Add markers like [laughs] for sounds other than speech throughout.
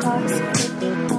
possible.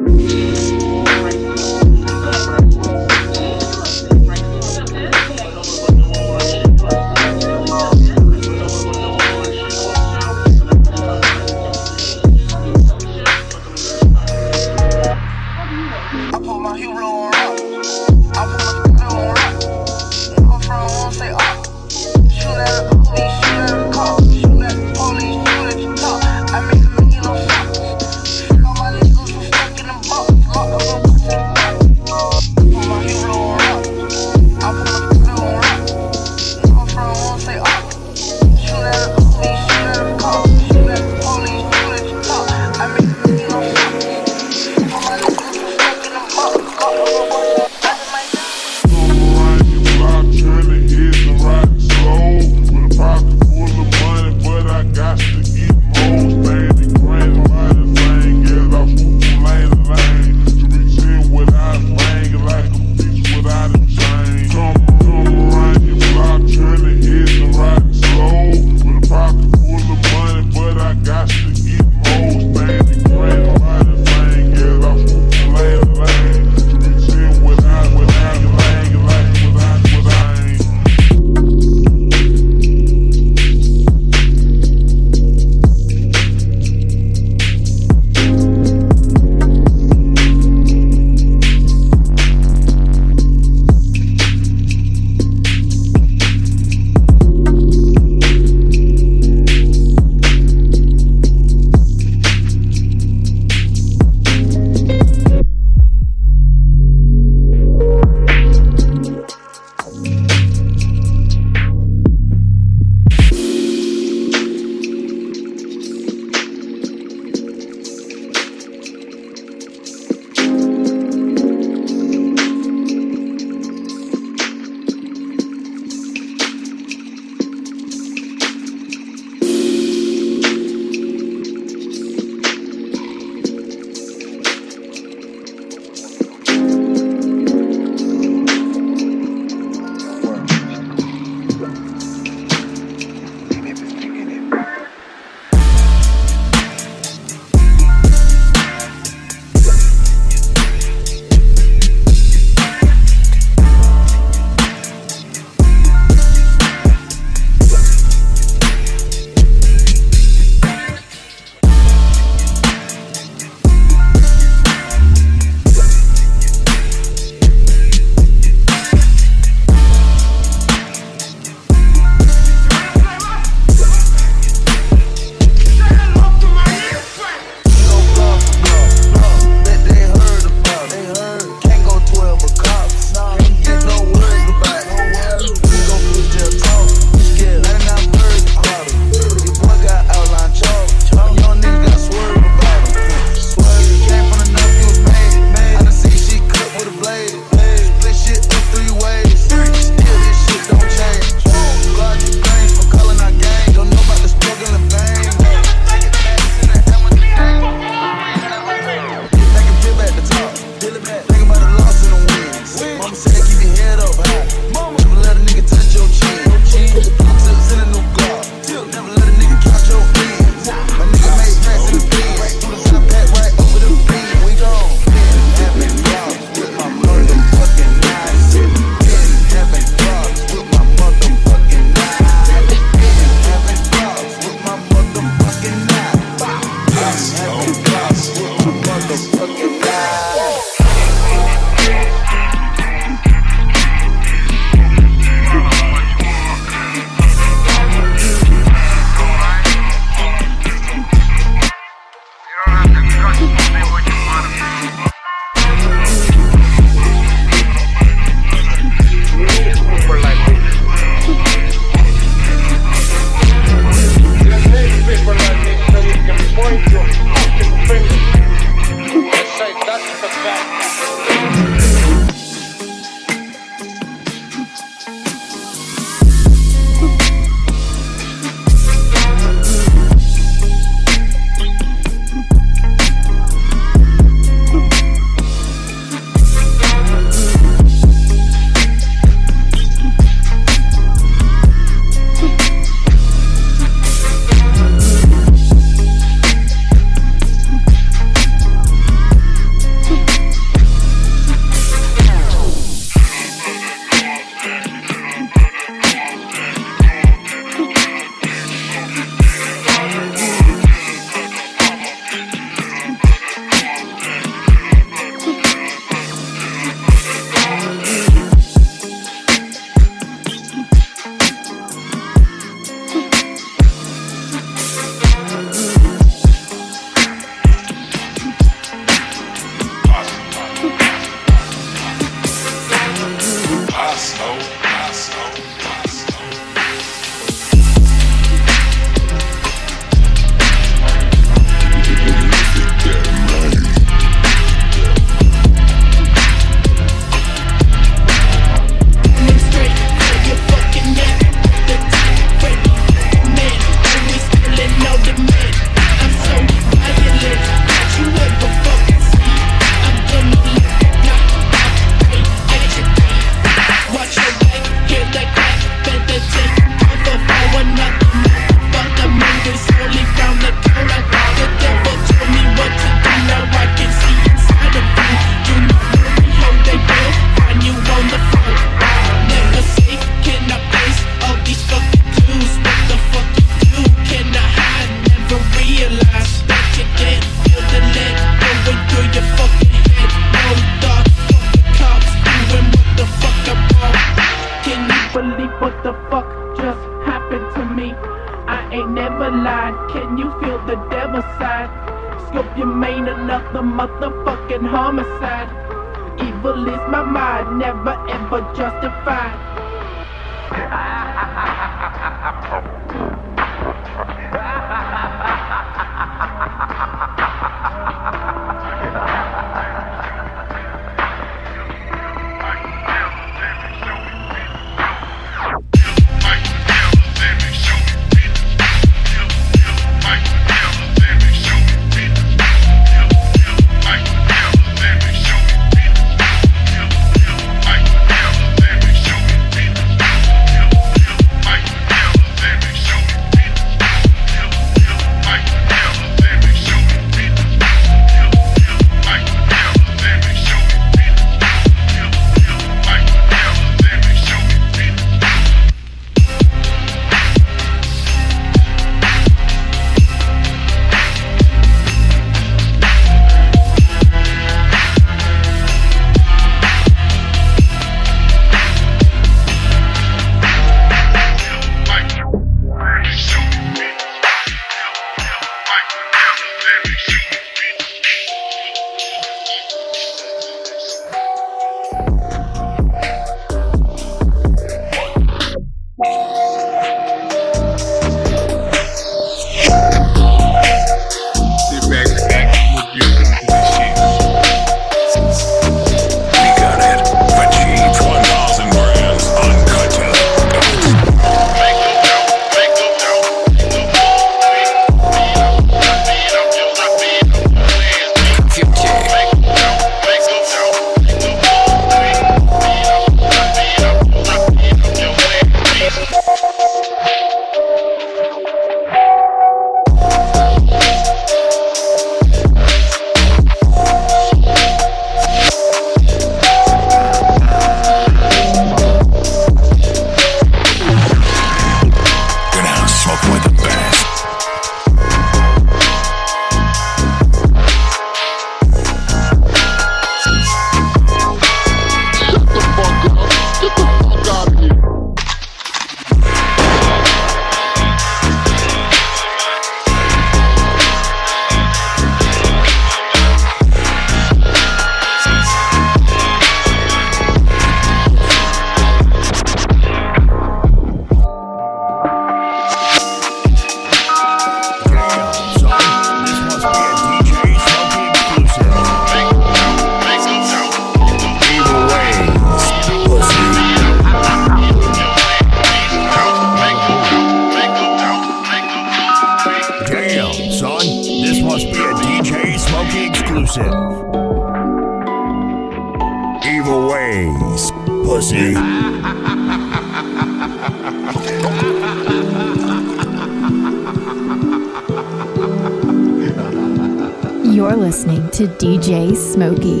DJ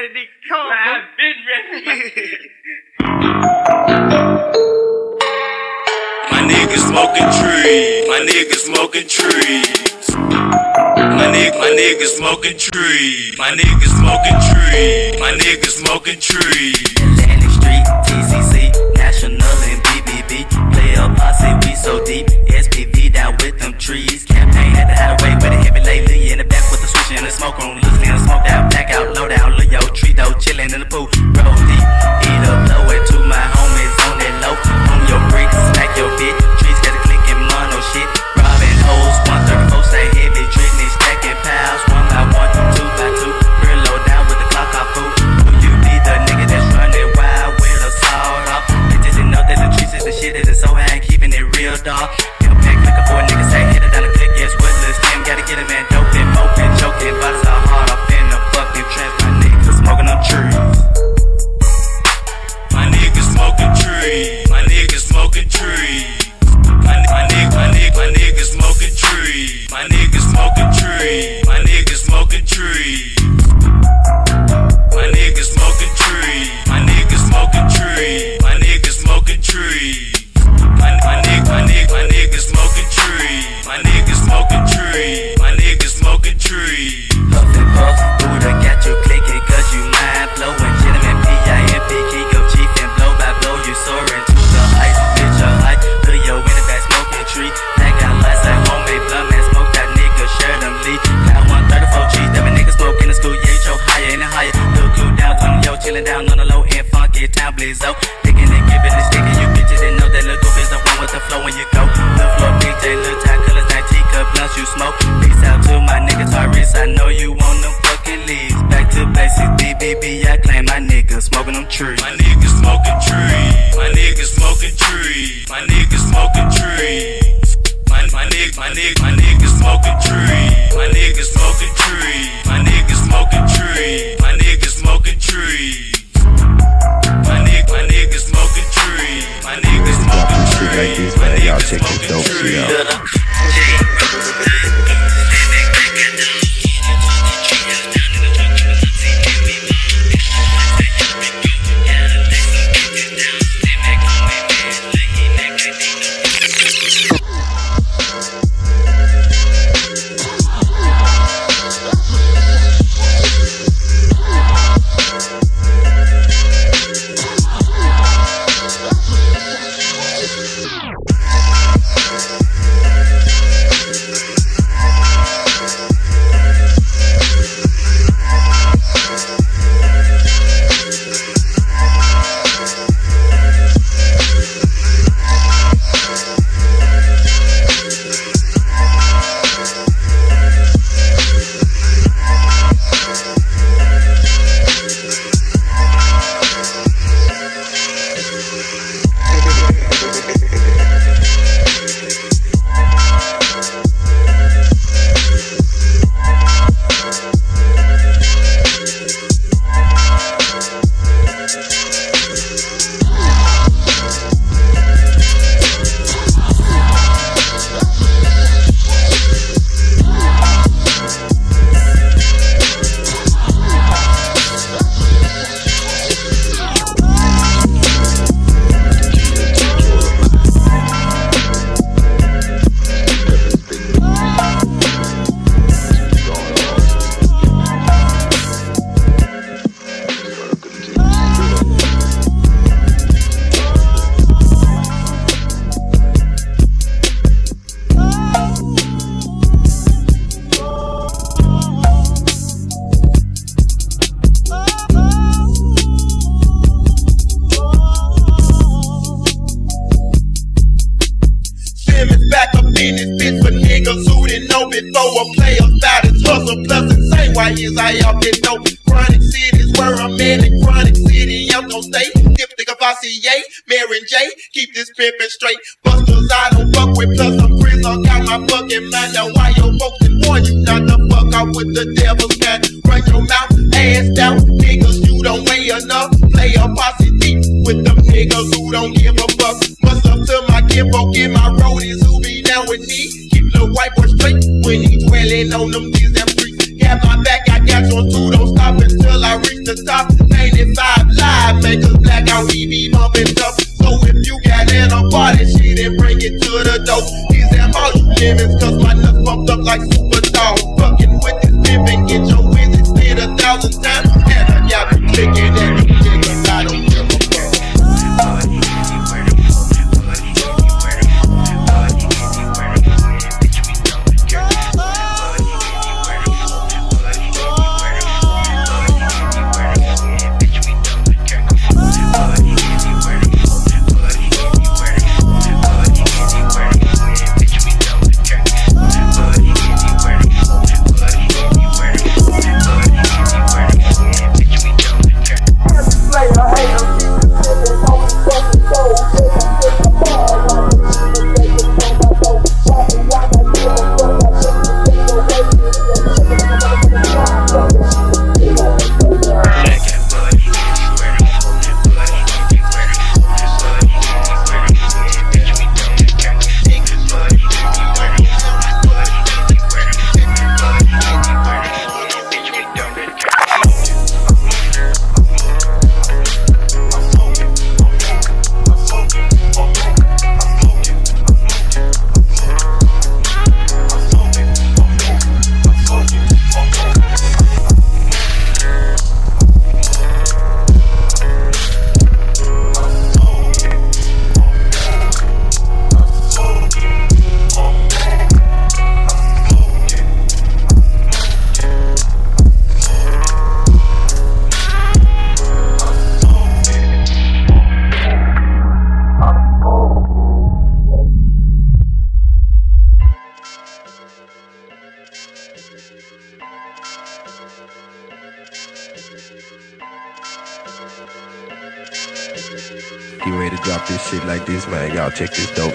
ready to go. I've been ready. [laughs] My nigga smoking trees. My nigga smoking trees. My nigga, my nigga smoking trees. My nigga smoking trees. My nigga smoking trees. Atlantic Street, TCC, National and BBB. Play a posse, we so deep. SPV down with them trees. Campaign had at the highway with a heavy lately. In the back with the switch and the smoke on chilling in the pool. Make us black out, we be bumping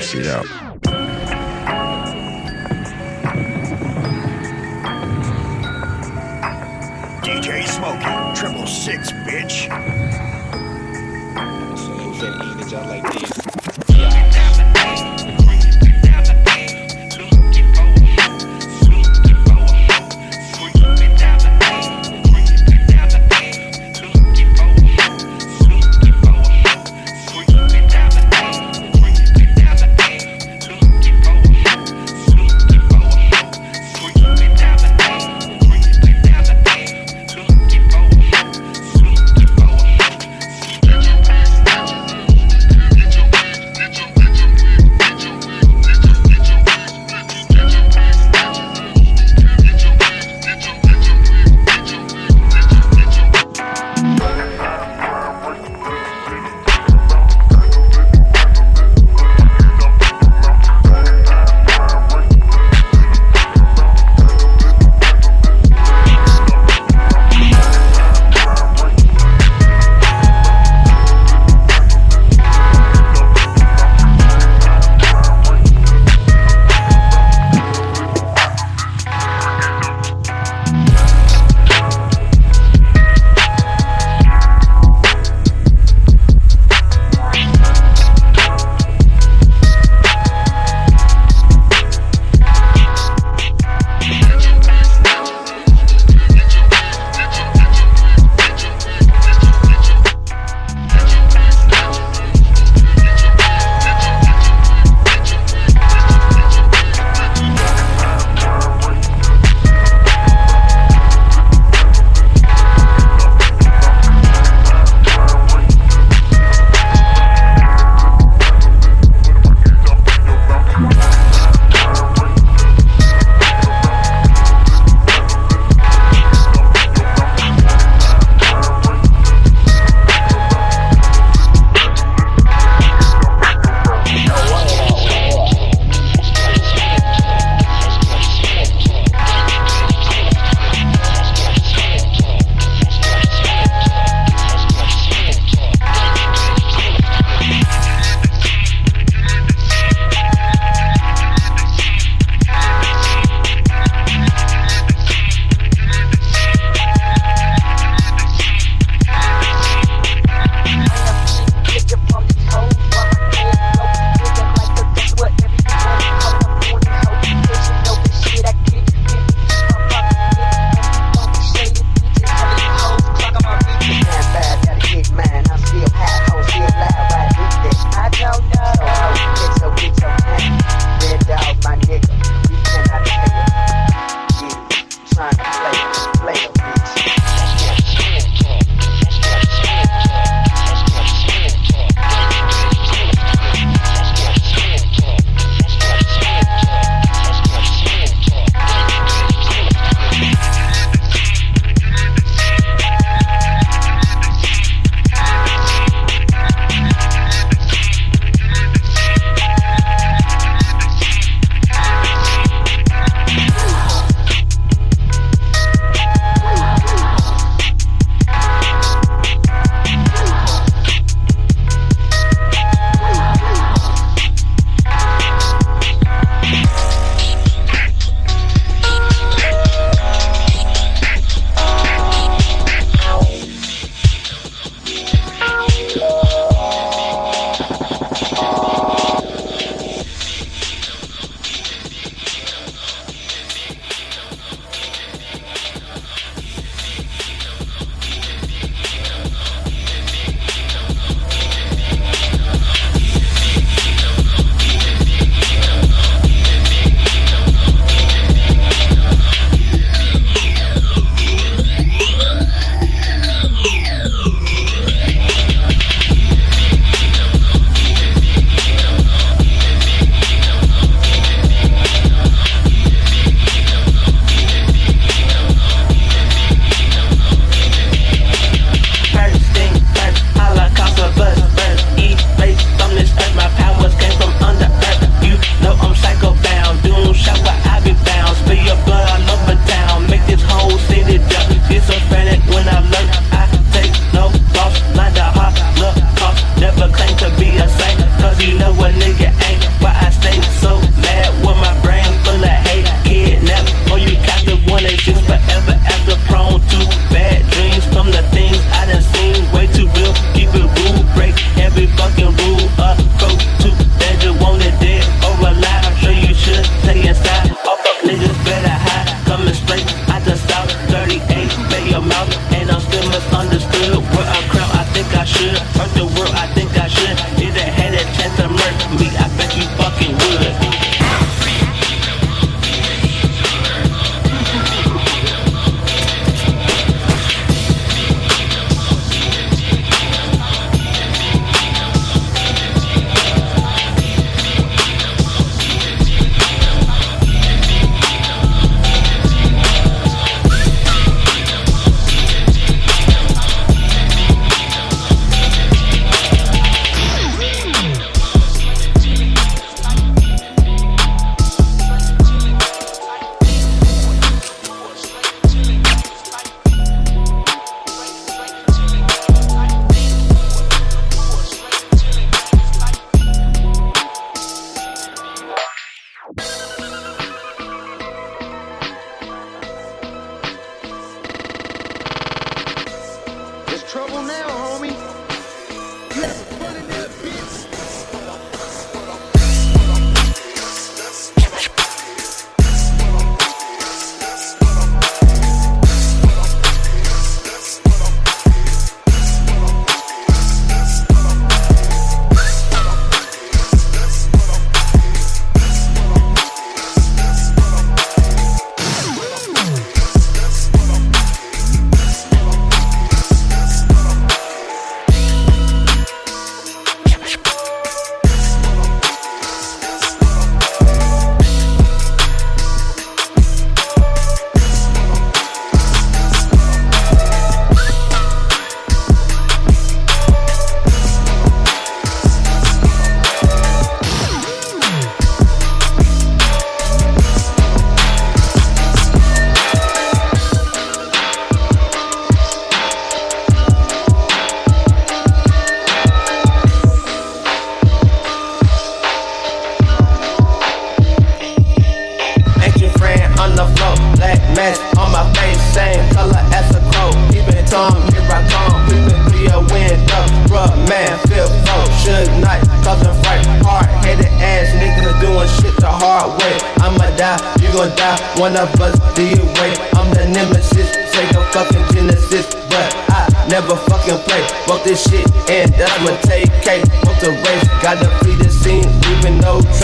shit out.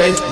Leaving